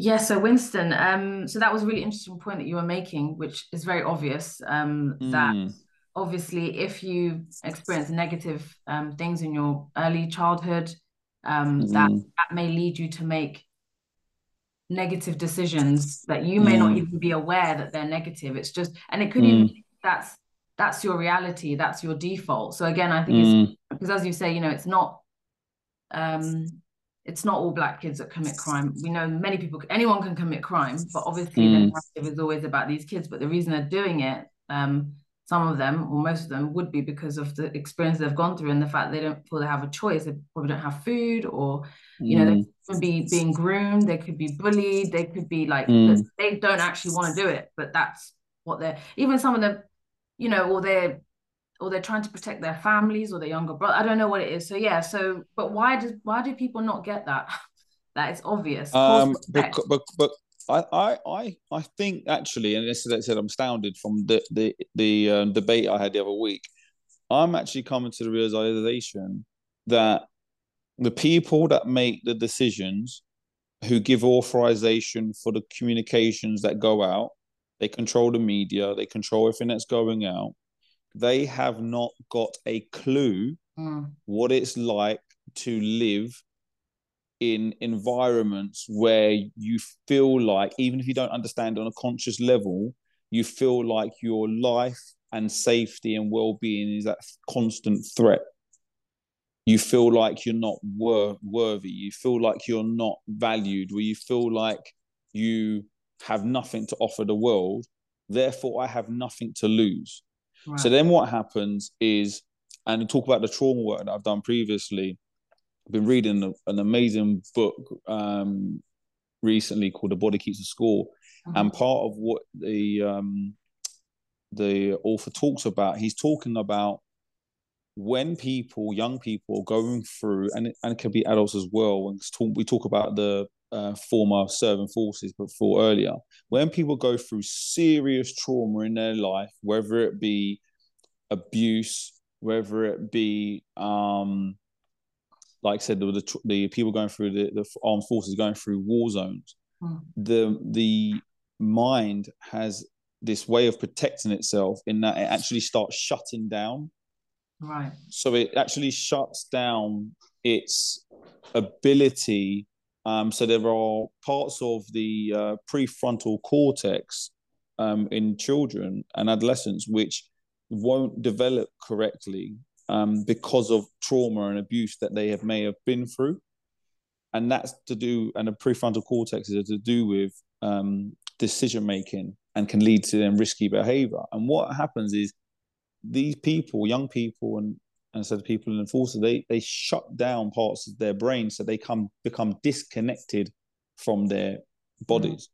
Yeah, so Winston, um, so that was a really interesting point that you were making, which is very obvious. Um, that Mm, obviously, if you experience negative um, things in your early childhood, um, that mm, that may lead you to make negative decisions that you may not mm, even be aware that they're negative. It's just, and it could even mm, be that's that's your reality, that's your default. So again, I think it's mm, because as you say, you know, it's not um it's not all black kids that commit crime. We know many people, anyone can commit crime, but obviously the mm, narrative is always about these kids. But the reason they're doing it, um, some of them or most of them would be because of the experience they've gone through and the fact they don't feel they have a choice. They probably don't have food, or you know, they mm, could be being groomed, they could be bullied, they could be like mm. they don't actually want to do it, but that's what they're. Even some of them, you know, or they're or they're trying to protect their families or their younger brother. I don't know what it is. So yeah. So, but why does why do people not get that? that is obvious. Um, but, but, but I, I, I, I think actually, and this is, I said, I'm astounded from the the the um, debate I had the other week. I'm actually coming to the realization that the people that make the decisions, who give authorization for the communications that go out, they control the media, they control everything that's going out. They have not got a clue Mm, what it's like to live in environments where you feel like, even if you don't understand on a conscious level, you feel like your life and safety and well-being is at constant threat. You feel like you're not wor- worthy. You feel like you're not valued. Where you feel like you have nothing to offer the world. Therefore, I have nothing to lose. So then what happens is, and talk about the trauma work that I've done previously. I've been reading an amazing book um, recently called "The Body Keeps the Score," Mhm. and part of what the um, the author talks about, he's talking about when people, young people, are going through, and and it could be adults as well. And talk, we talk about the uh, former serving forces before earlier. When people go through serious trauma in their life, whether it be abuse, whether it be um, like I said, the, the the people going through the, the armed forces going through war zones, Mm, the the mind has this way of protecting itself in that it actually starts shutting down. right. So it actually shuts down its ability. Um, so there are parts of the uh, prefrontal cortex um, in children and adolescents which won't develop correctly um, because of trauma and abuse that they have may have been through, and that's to do. And the prefrontal cortex is to do with um, decision making and can lead to them risky behavior. And what happens is these people, young people, and and so the people in the forces, they they shut down parts of their brain so they come become disconnected from their Mm, bodies,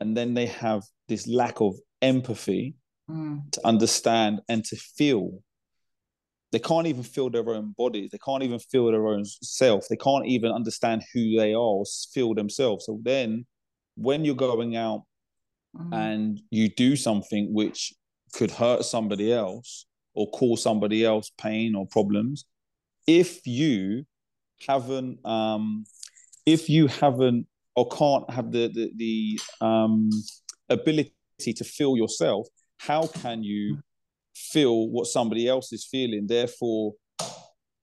and then they have this lack of empathy mm, to understand and to feel. They can't even feel their own bodies. They can't even feel their own self. They can't even understand who they are or feel themselves. So then, when you're going out mm, and you do something which could hurt somebody else or cause somebody else pain or problems, if you haven't, um, if you haven't or can't have the the, the um, ability to feel yourself, how can you feel what somebody else is feeling? Therefore,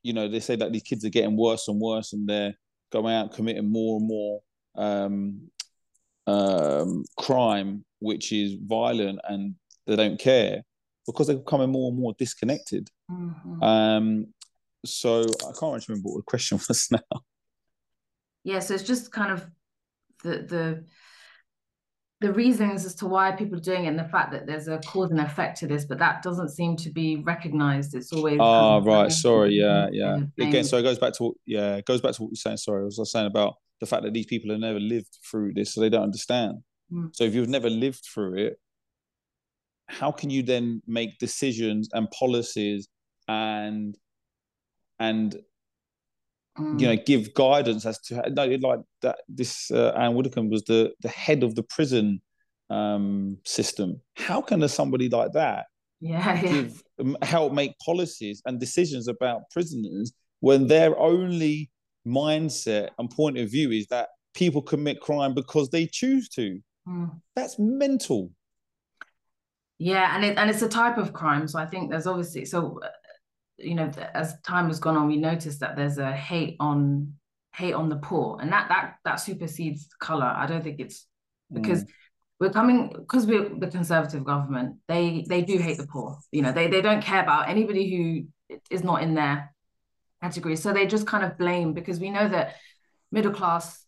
you know, they say that these kids are getting worse and worse, and they're going out committing more and more um, um, crime, which is violent, and they don't care because they're becoming more and more disconnected. mhm. Um, so I can't actually remember what the question was now. Yeah, so it's just kind of the the the reasons as to why people are doing it and the fact that there's a cause and effect to this, but that doesn't seem to be recognized. It's always Ah, of right. Sorry. Yeah, yeah. Again, so it goes back to what, yeah, it goes back to what you're saying. Sorry, I was saying about the fact that these people have never lived through this, so they don't understand. Mm, So if you've never lived through it, how can you then make decisions and policies and and you know mm. give guidance as to no, like that? This uh, Anne Widdecombe was the the head of the prison um, system. How can somebody like that Yeah, yeah. give um, help make policies and decisions about prisoners when their only mindset and point of view is that people commit crime because they choose to. Mm. That's mental. Yeah, and it and it's a type of crime. So I think there's obviously so uh, you know as time has gone on, we noticed that there's a hate on hate on the poor, and that that that supersedes color. I don't think it's because. Mm. We're coming because we're the conservative government. They they do hate the poor. You know they they don't care about anybody who is not in their category. So they just kind of blame because we know that middle class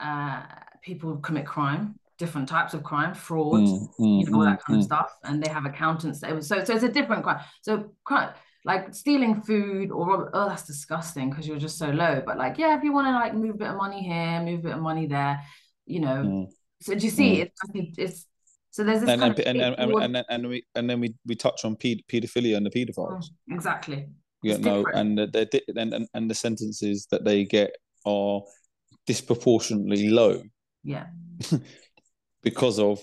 uh, people commit crime different types of crime, fraud, mm, mm, you know, all that mm, kind of mm. stuff, and they have accountants. So, so it's a different crime. So crime, like stealing food or oh, that's disgusting because you're just so low. But like, yeah, if you want to like move a bit of money here, move a bit of money there, you know. Mm. So do you see? It's, it's so there's this and and, and, and, and, then, and we and then we we touch on ped- pedophilia and the pedophiles. exactly. You know, and the and, and and the sentences that they get are disproportionately low. Yeah. because of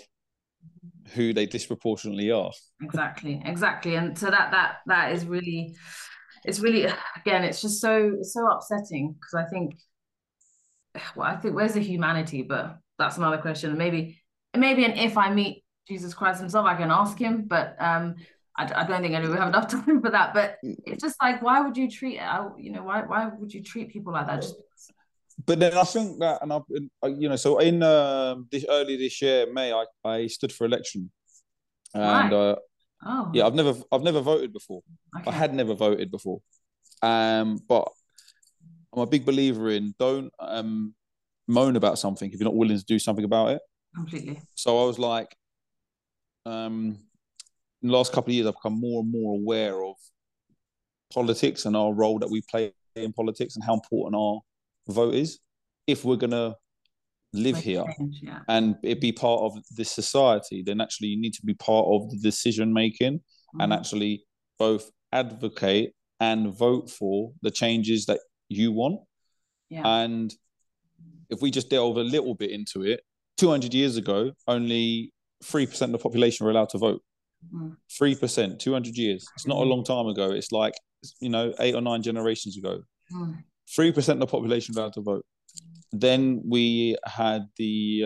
who they disproportionately are. Exactly, exactly, and so that that that is really, it's really again, it's just so so upsetting because I think, well, I think where's the humanity? But that's another question. Maybe maybe, and if I meet Jesus Christ himself, I can ask him, but um. I, I don't think will have enough time for that, but it's just like, why would you treat, you know, why why would you treat people like that? Just but then I think that, and I've been, uh, you know, so in uh, this early this year, May, I, I stood for election, and uh, oh. yeah, I've never I've never voted before. Okay. I had never voted before, um, but I'm a big believer in don't um moan about something if you're not willing to do something about it. Completely. So I was like, um, in the last couple of years, I've become more and more aware of politics and our role that we play in politics and how important our voters if we're going to live here change, yeah. and it be part of this society then actually you need to be part of the decision making mm-hmm. and actually both advocate and vote for the changes that you want yeah. and if we just delve a little bit into it 200 years ago only 3% of the population were allowed to vote mm-hmm. 3% 200 years it's not a long time ago it's like you know eight or nine generations ago mm three percent of the population allowed to vote. Then we had the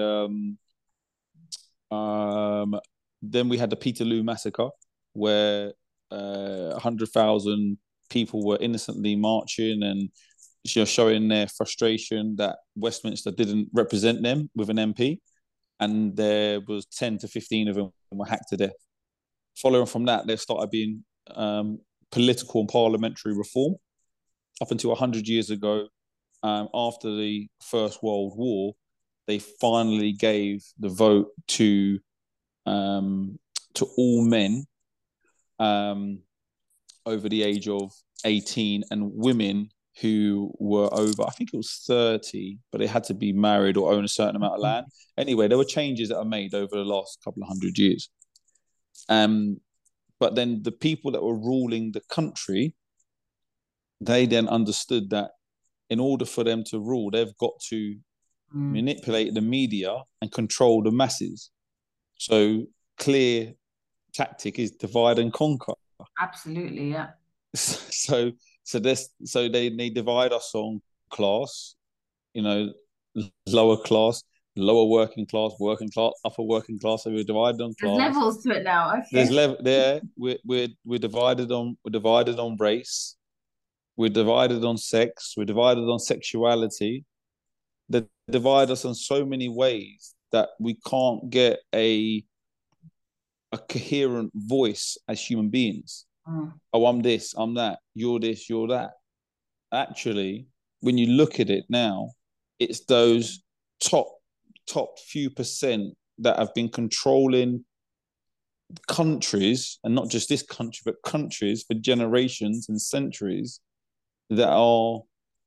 um, um, then we had the Peterloo massacre, where uh, hundred thousand people were innocently marching and you know, showing their frustration that Westminster didn't represent them with an MP, and there was ten to fifteen of them were hacked to death. Following from that, there started being um, political and parliamentary reform, up until 100 years ago, um, after the First World War, they finally gave the vote to um, to all men um, over the age of 18 and women who were over, I think it was 30, but they had to be married or own a certain amount of land. Anyway, there were changes that are made over the last couple of hundred years. Um, but then the people that were ruling the country they then understood that in order for them to rule, they've got to mm. manipulate the media and control the masses. So clear tactic is divide and conquer. Absolutely, yeah. So so this so they they divide us on class, you know, lower class, lower working class, working class, upper working class. So we're divided on class. There's levels to it now. Okay. There's level there. We're we're we're divided on we're divided on race. We're divided on sex. We're divided on sexuality. They divide us in so many ways that we can't get a a coherent voice as human beings. Mm. Oh, I'm this, I'm that, you're this, you're that. Actually, when you look at it now, it's those top top few percent that have been controlling countries and not just this country but countries for generations and centuries that are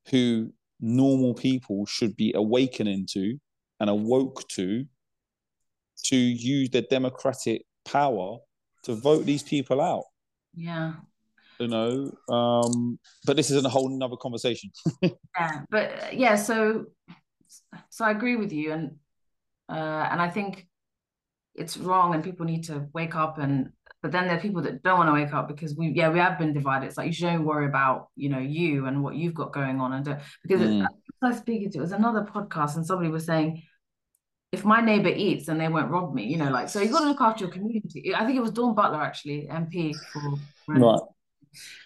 who normal people should be awakening to and awoke to to use their democratic power to vote these people out. Yeah. You know, um, but this is a whole nother conversation. yeah, but yeah, so so I agree with you, and uh, and I think it's wrong, and people need to wake up and but then there are people that don't want to wake up because we yeah we have been divided it's like you shouldn't worry about you know you and what you've got going on and because mm. I was speaking to, it was another podcast, and somebody was saying, if my neighbor eats, then they won't rob me. You know, like so you've got to look after your community. I think it was Dawn Butler actually, MP for right.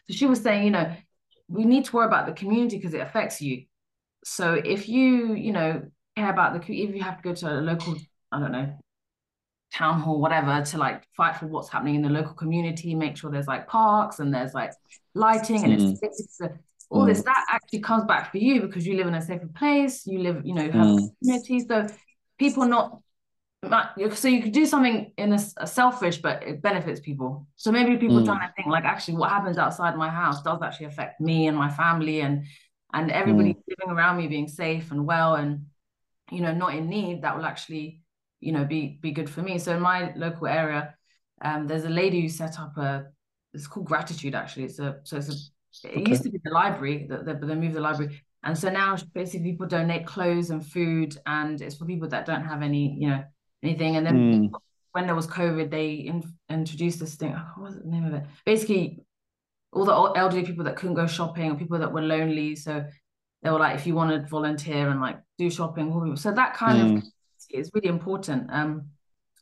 So she was saying, you know, we need to worry about the community because it affects you. So if you, you know, care about the, if you have to go to a local, I don't know, town hall, whatever, to like fight for what's happening in the local community, make sure there's like parks and there's like lighting and mm. it's, it's, all mm. this, that actually comes back for you because you live in a safer place, you live, you know, you have mm. community. So people not so you could do something in a, a, selfish but it benefits people so maybe people mm. trying to think like actually what happens outside my house does actually affect me and my family and and everybody mm. living around me being safe and well and you know not in need that will actually you know be be good for me. So in my local area um there's a lady who set up a it's called gratitude actually. It's a so it's a it okay. used to be the library that they, they moved the library. And so now basically people donate clothes and food and it's for people that don't have any you know anything. And then mm. when there was covid they in, introduced this thing oh, what was the name of it? Basically all the elderly people that couldn't go shopping or people that were lonely. So they were like if you want to volunteer and like do shopping so that kind mm. of is really important um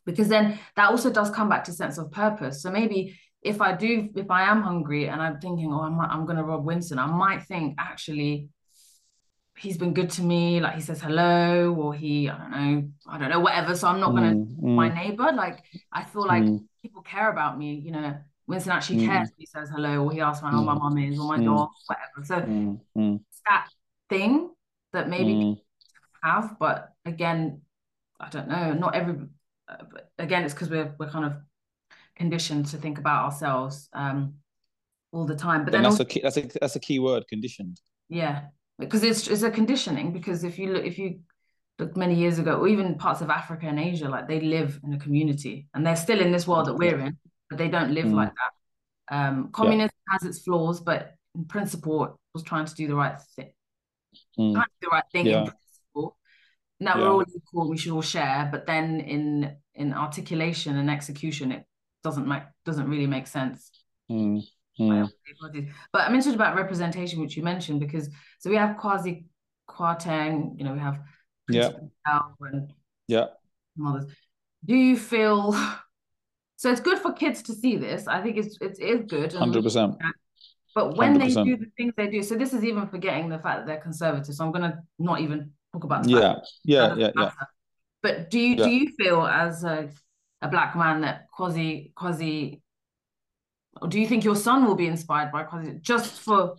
because then that also does come back to sense of purpose. So maybe if i do if i am hungry and i'm thinking oh i'm, I'm going to rob winston i might think actually he's been good to me like he says hello or he i don't know i don't know whatever so i'm not going to mm, mm, my neighbor. Like i feel like mm. people care about me you know winston actually mm. cares he says hello or he asks me how my mm. mom is or my dog whatever. So it's that thing that maybe have but again i don't know not every uh, again it's because we're we're kind of conditioned to think about ourselves um all the time but then that's also, a key, that's a that's a key word conditioned yeah because it's it's a conditioning because if you look if you look many years ago or even parts of Africa and Asia like they live in a community and they're still in this world that we're in but they don't live mm. like that um communism yeah. has its flaws but in principle it was trying to do the right thing mm. trying to do the right thing yeah. Now yeah. we're all equal we should all share but then in in articulation and execution it doesn't make doesn't really make sense mm. But I'm interested about representation, which you mentioned, because so we have Kwasi Kwarteng, you know, we have yeah, and yeah, others. Do you feel so? It's good for kids to see this. I think it's it's, it's good. Hundred percent. But when 100%. they do the things they do, so this is even forgetting the fact that they're conservative. So I'm gonna not even talk about yeah, yeah, yeah, yeah. But do you yeah. do you feel as a a black man that Kwasi Kwasi or do you think your son will be inspired by Kwasi just for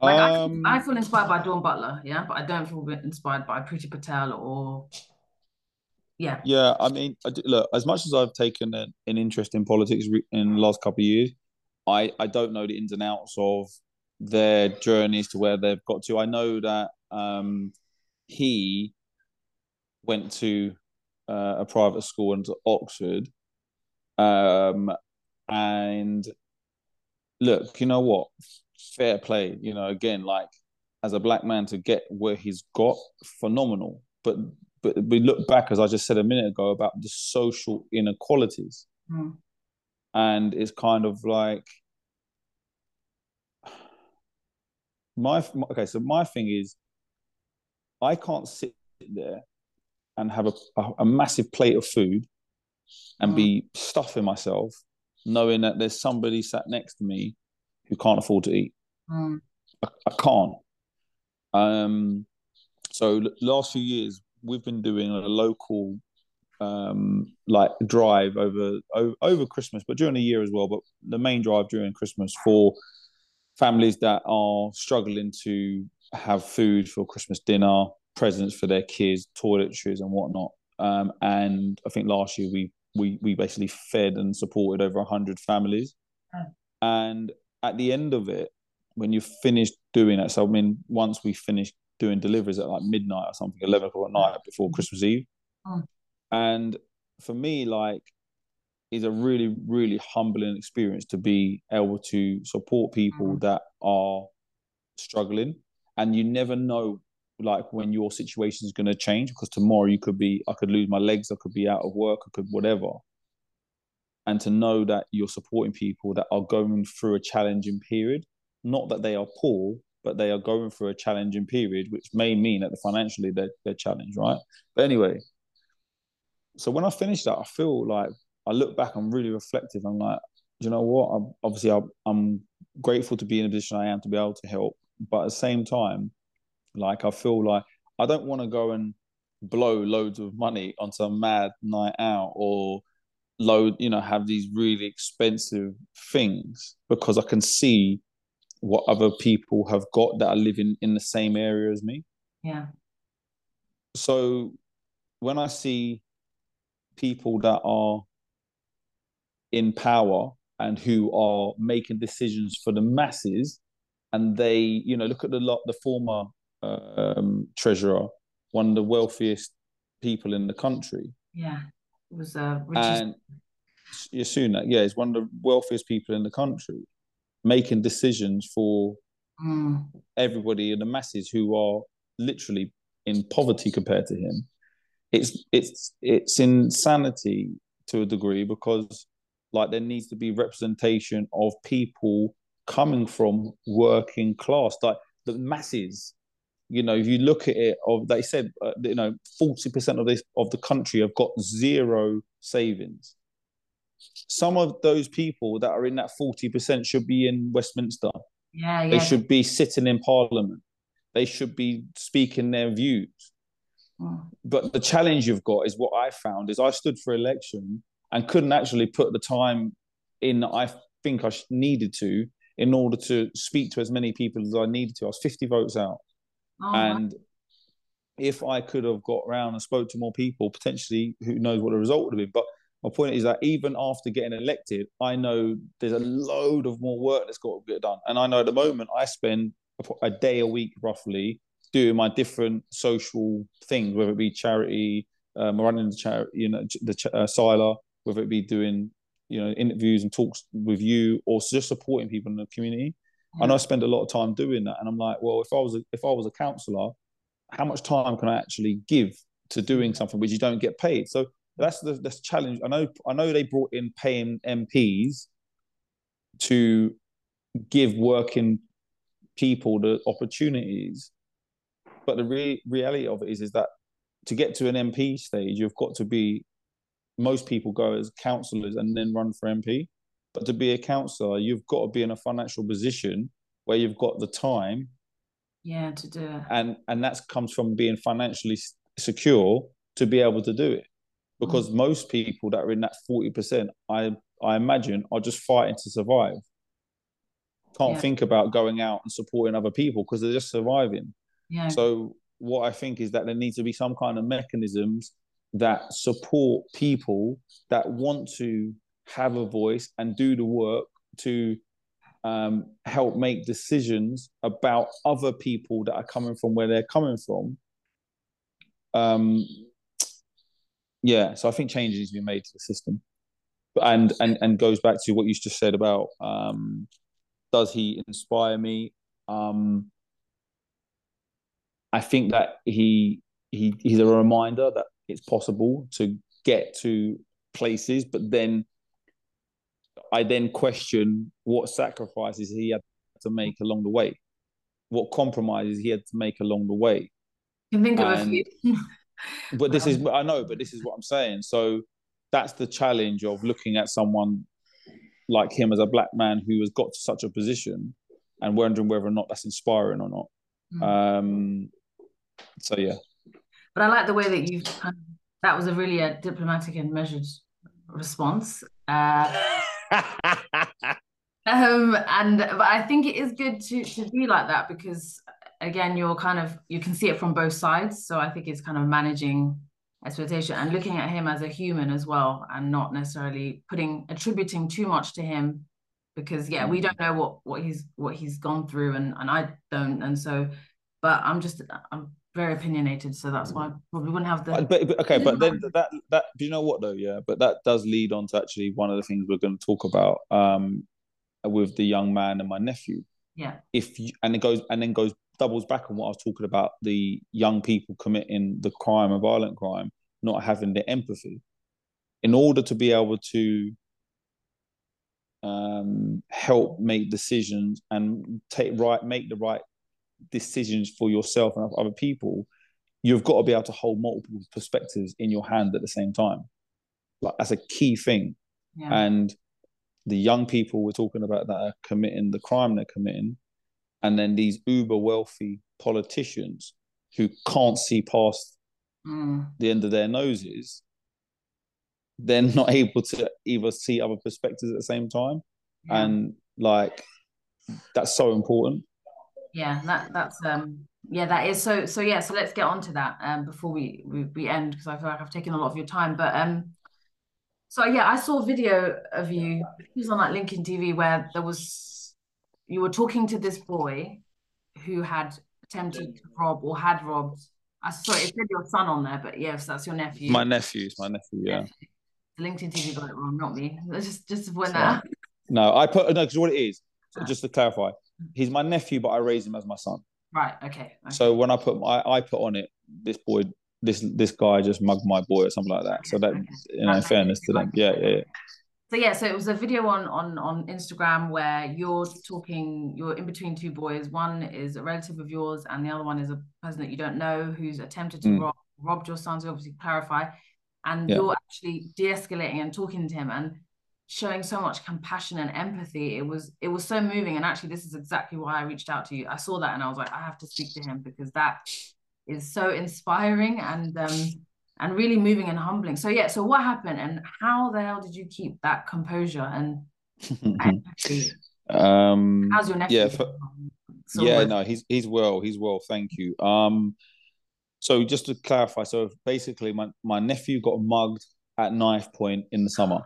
like um, I, I, feel inspired by Dawn Butler, yeah, but I don't feel inspired by Priti Patel or yeah. Yeah, I mean, look, as much as I've taken an, an interest in politics in the last couple of years, I I don't know the ins and outs of their journeys to where they've got to. I know that um, he went to uh, a private school into Oxford, um, and look, you know what? Fair play. You know, again, like as a black man to get where he's got, phenomenal. But but we look back, as I just said a minute ago, about the social inequalities, mm. and it's kind of like my okay. So my thing is, I can't sit there and have a, a, a massive plate of food and mm. be stuffing myself knowing that there's somebody sat next to me who can't afford to eat. Mm. I, I, can't. Um, so last few years we've been doing a local um, like drive over, over over Christmas, but during the year as well. But the main drive during Christmas for families that are struggling to have food for Christmas dinner, presents for their kids, toiletries and whatnot. Um, and I think last year we we we basically fed and supported over hundred families. And at the end of it, when you finish doing that, so I mean, once we finished doing deliveries at like midnight or something, eleven o'clock at night before. Christmas Eve, and for me, like, is a really really humbling experience to be able to support people mm. that are struggling, and you never know like when your situation is going to change because tomorrow you could be i could lose my legs i could be out of work i could whatever and to know that you're supporting people that are going through a challenging period not that they are poor but they are going through a challenging period, which may mean that financially they're, they're challenged, right? But anyway, so when I finished that, I feel like I look back, I'm really reflective. I'm like, you know what? I'm, obviously, I'm, I'm grateful to be in a position I am to be able to help, but at the same time, like I feel like I don't want to go and blow loads of money on some mad night out or load, you know, have these really expensive things because I can see what other people have got that are living in the same area as me. Yeah. So when I see people that are in power and who are making decisions for the masses, and they, you know, look at the lot, the former um, treasurer, one of the wealthiest people in the country. Yeah, it was uh, and yeah, he's one of the wealthiest people in the country, making decisions for mm. everybody in the masses who are literally in poverty compared to him. It's it's it's insanity to a degree because like there needs to be representation of people coming from working class, like the masses. You know, if you look at it, of they said, uh, you know, forty percent of this of the country have got zero savings some of those people that are in that 40% should be in Westminster. Yeah, yeah. They should be sitting in Parliament. They should be speaking their views. Mm. But the challenge you've got is what I found is I stood for election and couldn't actually put the time in that I think I needed to in order to speak to as many people as I needed to. I was 50 votes out. Oh, and if I could have got around and spoke to more people, potentially, who knows what the result would have been. But my point is that even after getting elected, I know there's a load of more work that's got to get done. And I know at the moment I spend a day a week roughly doing my different social things, whether it be charity, um, running the charity, you know, the uh, Syla, whether it be doing, you know, interviews and talks with you, or just supporting people in the community. Yeah. And I spend a lot of time doing that. And I'm like, well, if I was a, if I was a counsellor, how much time can I actually give to doing something which you don't get paid? So that's the that's the challenge. I know I know they brought in paying MPs to give working people the opportunities, but the re- reality of it is is that to get to an MP stage, you've got to be. Most people go as councillors and then run for MP, but to be a councillor, you've got to be in a financial position where you've got the time. Yeah, to do it. And and that comes from being financially secure to be able to do it because mm. most people that are in that 40%, I, I imagine, are just fighting to survive. Can't yeah. think about going out and supporting other people because they're just surviving. Yeah. So, what I think is that there needs to be some kind of mechanisms that support people that want to have a voice and do the work to um, help make decisions about other people that are coming from where they're coming from um, yeah, so I think change needs to be made to the system, and and and goes back to what you just said about um, does he inspire me? Um, I think that he he he's a reminder that it's possible to get to places, but then I then question what sacrifices he had to make along the way, what compromises he had to make along the way. Can think of a few. but this is I know, but this is what I'm saying. So that's the challenge of looking at someone like him as a black man who has got to such a position and wondering whether or not that's inspiring or not. Mm. Um, so yeah. But I like the way that you've. that was a really a uh, diplomatic and measured response. Uh, um, and but I think it is good to to be like that because again you're kind of you can see it from both sides so i think it's kind of managing expectation and looking at him as a human as well and not necessarily putting attributing too much to him because yeah we don't know what what he's what he's gone through and and i don't and so but i'm just i'm very opinionated so that's why I probably wouldn't have the but, but okay but then that that do you know what though yeah? But that does lead on to actually one of the things we're going to talk about um with the young man and my nephew. Yeah. If you and it goes and then goes doubles back on what I was talking about the young people committing the crime, a violent crime, not having the empathy. In order to be able to um, help make decisions and take right, make the right decisions for yourself and other people, you've got to be able to hold multiple perspectives in your hand at the same time. Like that's a key thing. Yeah. And the young people we're talking about that are committing the crime they're committing, and then these uber wealthy politicians who can't see past mm. the end of their noses, they're not able to either see other perspectives at the same time. Yeah. And like that's so important. Yeah, that that's um yeah, that is so so yeah, so let's get on to that um before we we, we end because I feel like I've taken a lot of your time. But um so yeah, I saw a video of you. It was on like LinkedIn TV where there was you were talking to this boy who had attempted to rob or had robbed. I saw it said your son on there, but yes, that's your nephew. My nephew, my nephew, yeah. The LinkedIn TV got it wrong, not me. Let's just just avoid that. No, I put no because what it is. So ah. just to clarify, he's my nephew, but I raise him as my son. Right. Okay. okay. So when I put I, I put on it, this boy this this guy just mugged my boy or something like that. So that okay. you know, in fairness to them, yeah, yeah, yeah. So yeah, so it was a video on on on Instagram where you're talking, you're in between two boys. One is a relative of yours, and the other one is a person that you don't know who's attempted to mm. rob robbed your son. So obviously clarify, and yeah. you're actually de-escalating and talking to him and showing so much compassion and empathy. It was it was so moving, and actually, this is exactly why I reached out to you. I saw that and I was like, I have to speak to him because that is so inspiring and um and really moving and humbling. So yeah, so what happened and how the hell did you keep that composure and um how's your nephew? Yeah, for, yeah, no, he's he's well, he's well, thank you. Um so just to clarify, so basically my, my nephew got mugged at knife point in the summer.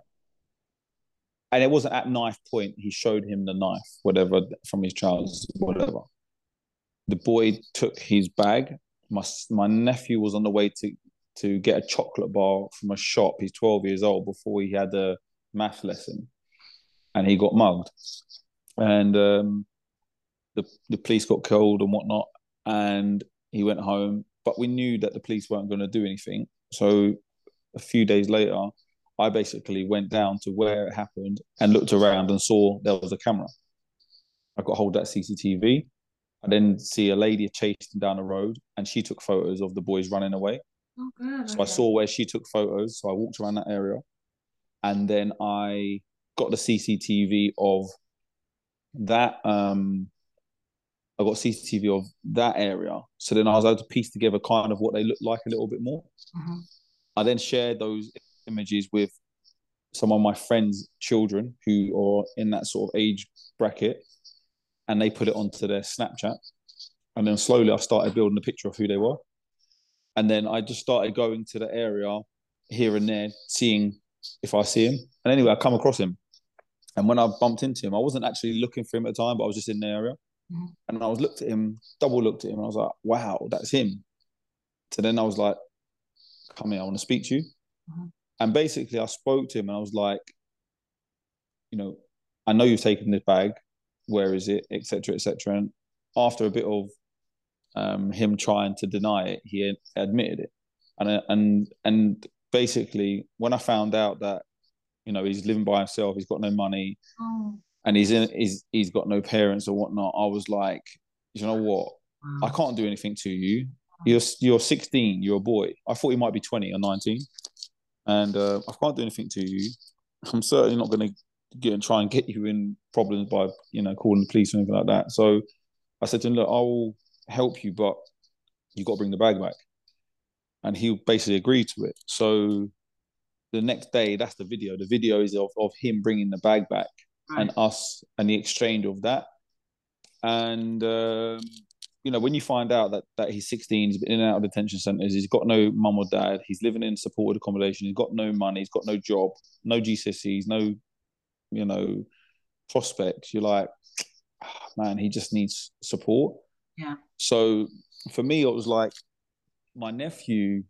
And it wasn't at knife point, he showed him the knife, whatever from his trousers, whatever. The boy took his bag my my nephew was on the way to to get a chocolate bar from a shop. He's 12 years old before he had a math lesson, and he got mugged, and um, the the police got killed and whatnot, and he went home. But we knew that the police weren't going to do anything, so a few days later, I basically went down to where it happened and looked around and saw there was a camera. I got hold of that CCTV I then see a lady chasing down the road, and she took photos of the boys running away. Oh. So okay. I saw where she took photos. So I walked around that area, and then I got the CCTV of that. Um, I got CCTV of that area. So then I was able to piece together kind of what they looked like a little bit more. Mm-hmm. I then shared those images with some of my friends' children who are in that sort of age bracket and they put it onto their Snapchat. And then slowly I started building a picture of who they were. And then I just started going to the area here and there, seeing if I see him. And anyway, I come across him. And when I bumped into him, I wasn't actually looking for him at the time, but I was just in the area. Mm-hmm. And I was looked at him, double looked at him, and I was like, wow, that's him. So then I was like, come here, I want to speak to you. Mm-hmm. And basically I spoke to him and I was like, you know, I know you've taken this bag where is it, etc., etc. And after a bit of um, him trying to deny it, he admitted it, and and and basically, when I found out that you know he's living by himself, he's got no money, oh. and he's in he's he's got no parents or whatnot, I was like, you know what. I can't do anything to you. You're you're 16, you're a boy. I thought he might be 20 or 19, and uh, I can't do anything to you. I'm certainly not going to get and try and get you in problems by you know calling the police or anything like that. So I said to him, look, I will help you, but you got to bring the bag back. And he basically agreed to it. So the next day, that's the video. The video is of, of him bringing the bag back right. and us and the exchange of that. And um, you know, when you find out that that he's 16, he's been in and out of detention centers, he's got no mum or dad, he's living in supported accommodation, he's got no money, he's got no job, no GCSEs, no you know, prospects, you're like, oh, man, he just needs support. Yeah. So for me, it was like my nephew.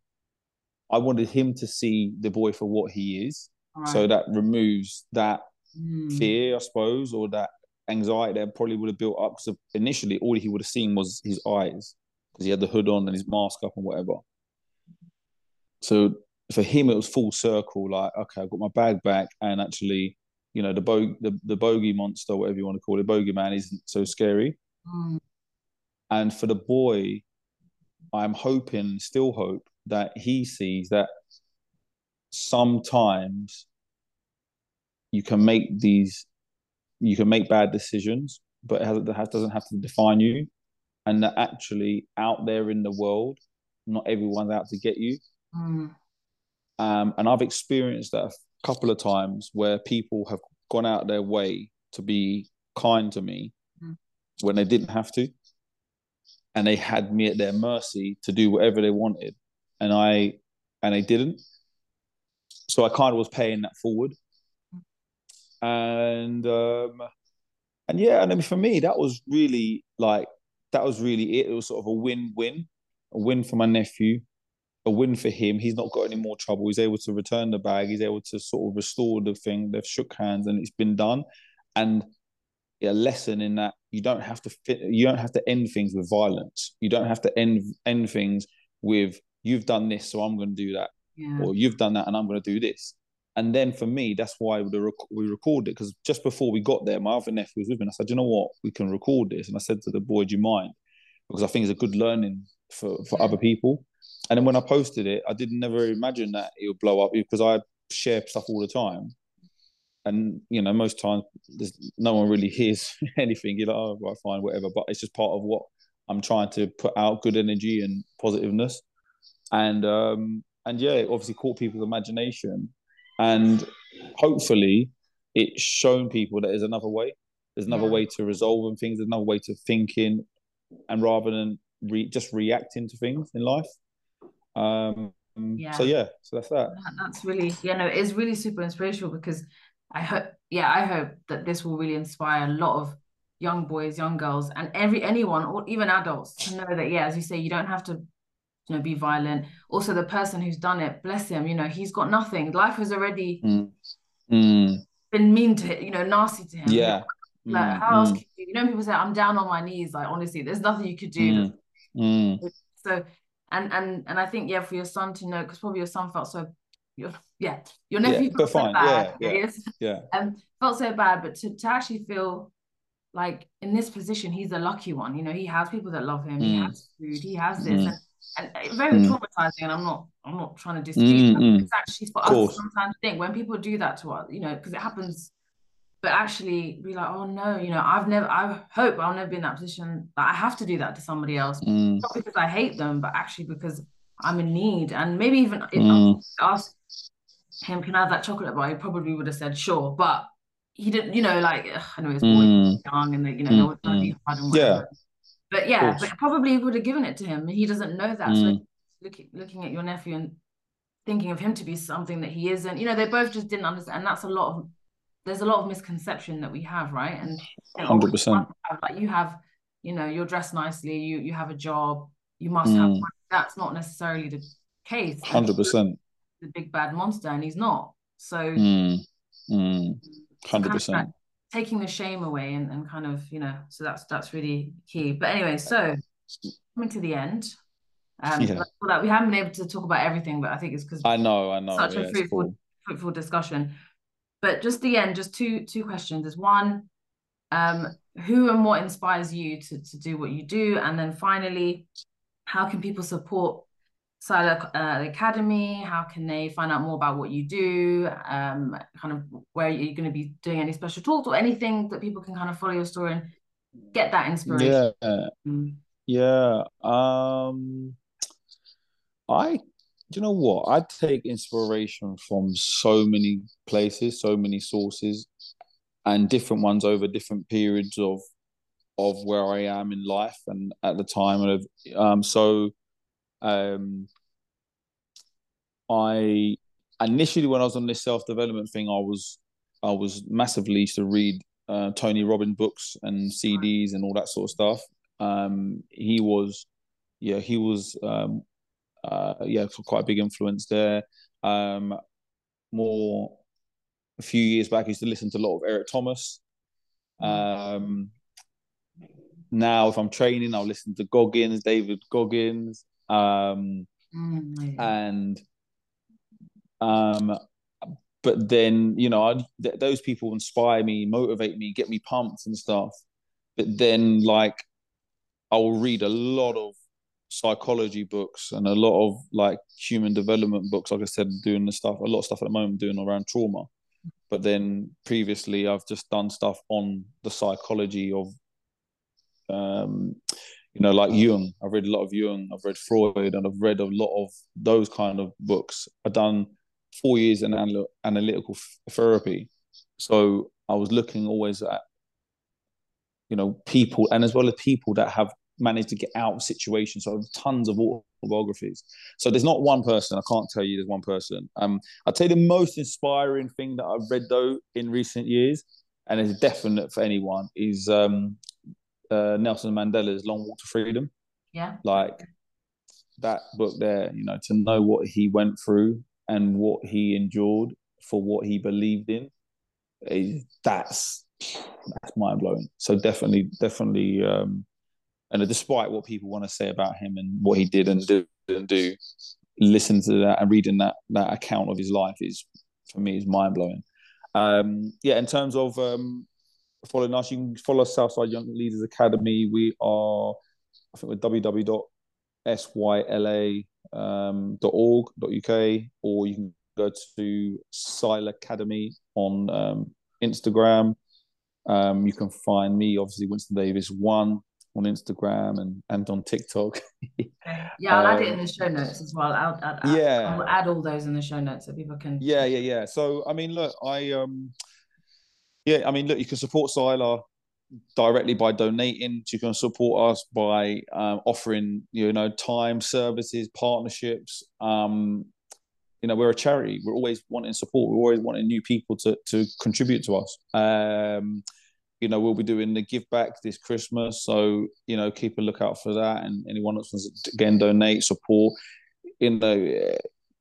I wanted him to see the boy for what he is, right. so that removes that mm. fear, I suppose, or that anxiety that probably would have built up. Because initially, all he would have seen was his eyes, because he had the hood on and his mask up and whatever. So for him, it was full circle. Like, okay, I've got my bag back, and actually, you know the bo- the, the bogey monster, whatever you want to call it, bogey man, isn't so scary. Mm. And for the boy, I'm hoping, still hope that he sees that sometimes you can make these, you can make bad decisions, but it, has, it doesn't have to define you. And that actually out there in the world, not everyone's out to get you. Mm. Um, and I've experienced that a couple of times where people have gone out their way to be kind to me Mm. when they didn't have to. And they had me at their mercy to do whatever they wanted. And I and they didn't. So I kind of was paying that forward. And um and yeah, and I mean for me that was really like that was really it. It was sort of a win-win, a win for my nephew, a win for him. He's not got any more trouble. He's able to return the bag. He's able to sort of restore the thing. They've shook hands and it's been done. And a lesson in that you don't have to fit, you don't have to end things with violence. You don't have to end end things with you've done this, so I'm going to do that, Yeah. or you've done that, and I'm going to do this. And then for me, that's why rec- we recorded it because just before we got there, my other nephew was with me. And I said, you know what, we can record this. And I said to the boy, do you mind? Because I think it's a good learning for for other people. And then when I posted it, I didn't never imagine that it would blow up because I share stuff all the time. And you know, most times there's no one really hears anything. You're like, oh, right, fine, whatever. But it's just part of what I'm trying to put out good energy and positiveness. And um, and yeah, it obviously caught people's imagination. And hopefully it's shown people that there's another way. There's another Yeah. way to resolving things, there's another way to thinking, and rather than re- just reacting to things in life. Um, Yeah. So yeah, so that's that. That- that's really yeah no it's really super inspirational because I hope yeah I hope that this will really inspire a lot of young boys young girls and every anyone or even adults to know that yeah as you say you don't have to you know be violent. Also the person who's done it bless him you know he's got nothing. Life has already Mm. Mm. been mean to him you know nasty to him. Yeah. like Mm, how else mm, can you, you know people say I'm down on my knees like honestly there's nothing you could do. Mm, so and and and I think yeah for your son to know because probably your son felt so your yeah your Yeah, nephew but felt so fine. bad Yeah, yeah. Yeah. um felt so bad but to, to actually feel like in this position he's a lucky one. You know he has people that love him. He has food. He has this. And, and very Mm. traumatizing and I'm not I'm not trying to dispute Mm, that mm. it's actually for us to sometimes think when people do that to us you know because it happens but actually be like oh no you know I've never I hope I'll never be in that position that I have to do that to somebody else Mm, not because I hate them, but actually because I'm in need. And maybe even if mm, I asked him, can I have that chocolate bar? He probably would have said sure, but he didn't, you know, like ugh, I know he's boy mm, young and that you know, no trying to be hard and Yeah. But yeah, but probably would have given it to him. He doesn't know that. So mm, looking looking at your nephew and thinking of him to be something that he isn't, you know, they both just didn't understand. And that's a lot of there's a lot of misconception that we have, right? And hundred percent. like you have, you know, you're dressed nicely, you you have a job, you must have Mm, money. That's not necessarily the case. Hundred percent. the big bad monster, and he's not. So Mm, mm, so hundred like percent. Taking the shame away and, and kind of, you know, so that's that's really key. But anyway, so coming to the end. Um, Yeah. that we haven't been able to talk about everything, but I think it's because I know. I know. such Yeah, a fruitful cool. fruitful discussion. But just the end, just two two questions. Is one, um, who and what inspires you to to do what you do, and then finally, how can people support Syla uh, Academy? How can they find out more about what you do? Um, kind of where you're going to be doing any special talks or anything that people can kind of follow your story and get that inspiration. Yeah. Mm. Yeah. Um, I, do you know what? I take inspiration from so many places, so many sources, and different ones over different periods of of where I am in life and at the time of um so um I initially when I was on this self-development thing I was I was massively used to read uh, Tony Robbins books and CDs and all that sort of stuff. Um he was yeah he was um uh yeah quite a big influence there. Um more a few years back I used to listen to a lot of Eric Thomas. Um now if I'm training, I'll listen to Goggins, David Goggins, um, Mm, and um, but then you know, I, th- those people inspire me, motivate me, get me pumped and stuff. But then, like, I will read a lot of psychology books and a lot of like human development books. Like I said, doing the stuff, a lot of stuff at the moment, doing around trauma. But then previously, I've just done stuff on the psychology of, um, you know, like Jung. I've read a lot of Jung. I've read Freud, and I've read a lot of those kind of books. I've done four years in anal- analytical therapy, so I was looking always at, you know, people, and as well as people that have managed to get out of situations. So I have tons of autobiographies. So there's not one person. I can't tell you there's one person. Um, tell you the most inspiring thing that I've read though in recent years, and it's definite for anyone, is um, uh, Nelson Mandela's Long Walk to Freedom. Yeah. Like that book there, you know, to know what he went through and what he endured for what he believed in, is that's that's mind blowing. So definitely, definitely um, and despite what people want to say about him and what he did and didn't do, listen to that and reading that that account of his life is for me is mind blowing. Um, yeah, in terms of um, following us, you can follow Southside Young Leaders Academy. We are, I think, we're www.syla.org.uk, um, or you can go to Syla Academy on um, Instagram. Um, you can find me, obviously, Winston Davis one on Instagram and, and on TikTok. yeah, I'll um, add it in the show notes as well. I'll, I'll, I'll, yeah, I'll add all those in the show notes so people can. Yeah, yeah, yeah. So I mean, look, I um, yeah, I mean, look, you can support Syla directly by donating. You can support us by um, offering, you know, time, services, partnerships. Um, you know, we're a charity. We're always wanting support. We're always wanting new people to to contribute to us. Um, you know, we'll be doing the give back this Christmas. So, you know, keep a lookout for that. And anyone that wants to again donate, support, you know,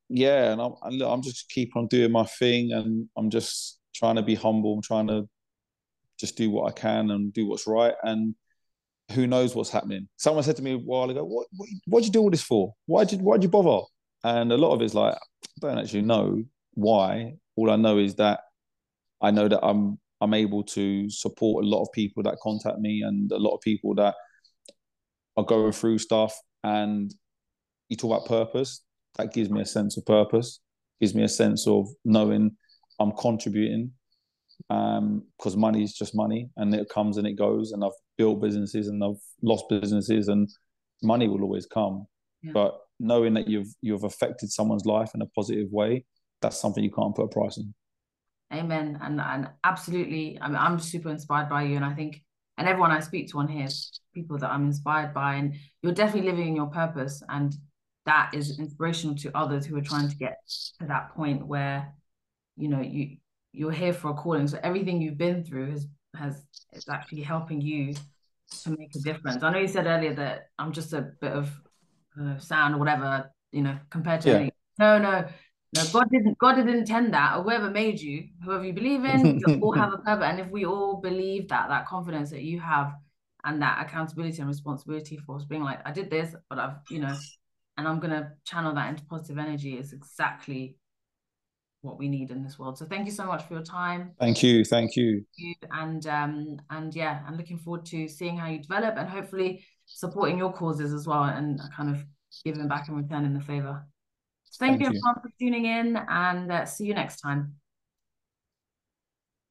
yeah. And I'm, I'm just keep on doing my thing and I'm just trying to be humble. Trying to just do what I can and do what's right. And who knows what's happening. Someone said to me a while ago, what, what, what'd you do all this for? Why did you, why'd you bother? And a lot of it's like, I don't actually know why. All I know is that I know that I'm I'm able to support a lot of people that contact me and a lot of people that are going through stuff. And you talk about purpose, that gives me a sense of purpose, gives me a sense of knowing I'm contributing. Um, because money is just money and it comes and it goes. And I've built businesses and I've lost businesses and money will always come. Yeah. But knowing that you've you've affected someone's life in a positive way, that's something you can't put a price on. Amen. And and absolutely, I mean, I'm super inspired by you, and I think, and everyone I speak to on here, people that I'm inspired by, and you're definitely living in your purpose, and that is inspirational to others who are trying to get to that point where, you know, you you're here for a calling. So everything you've been through has has is actually helping you to make a difference. I know you said earlier that I'm just a bit of uh, sound or whatever, you know, compared to yeah. any. No, no, no, God didn't. God didn't intend that, or whoever made you, whoever you believe in, you all have a purpose. And if we all believe that, that confidence that you have, and that accountability and responsibility for us being like, I did this, but I've, you know, and I'm gonna channel that into positive energy is exactly what we need in this world. So thank you so much for your time. Thank you, thank you. And um and yeah, I'm looking forward to seeing how you develop and hopefully supporting your causes as well and kind of giving back and returning the favor. Thank, Thank you, everyone, for tuning in and uh, see you next time.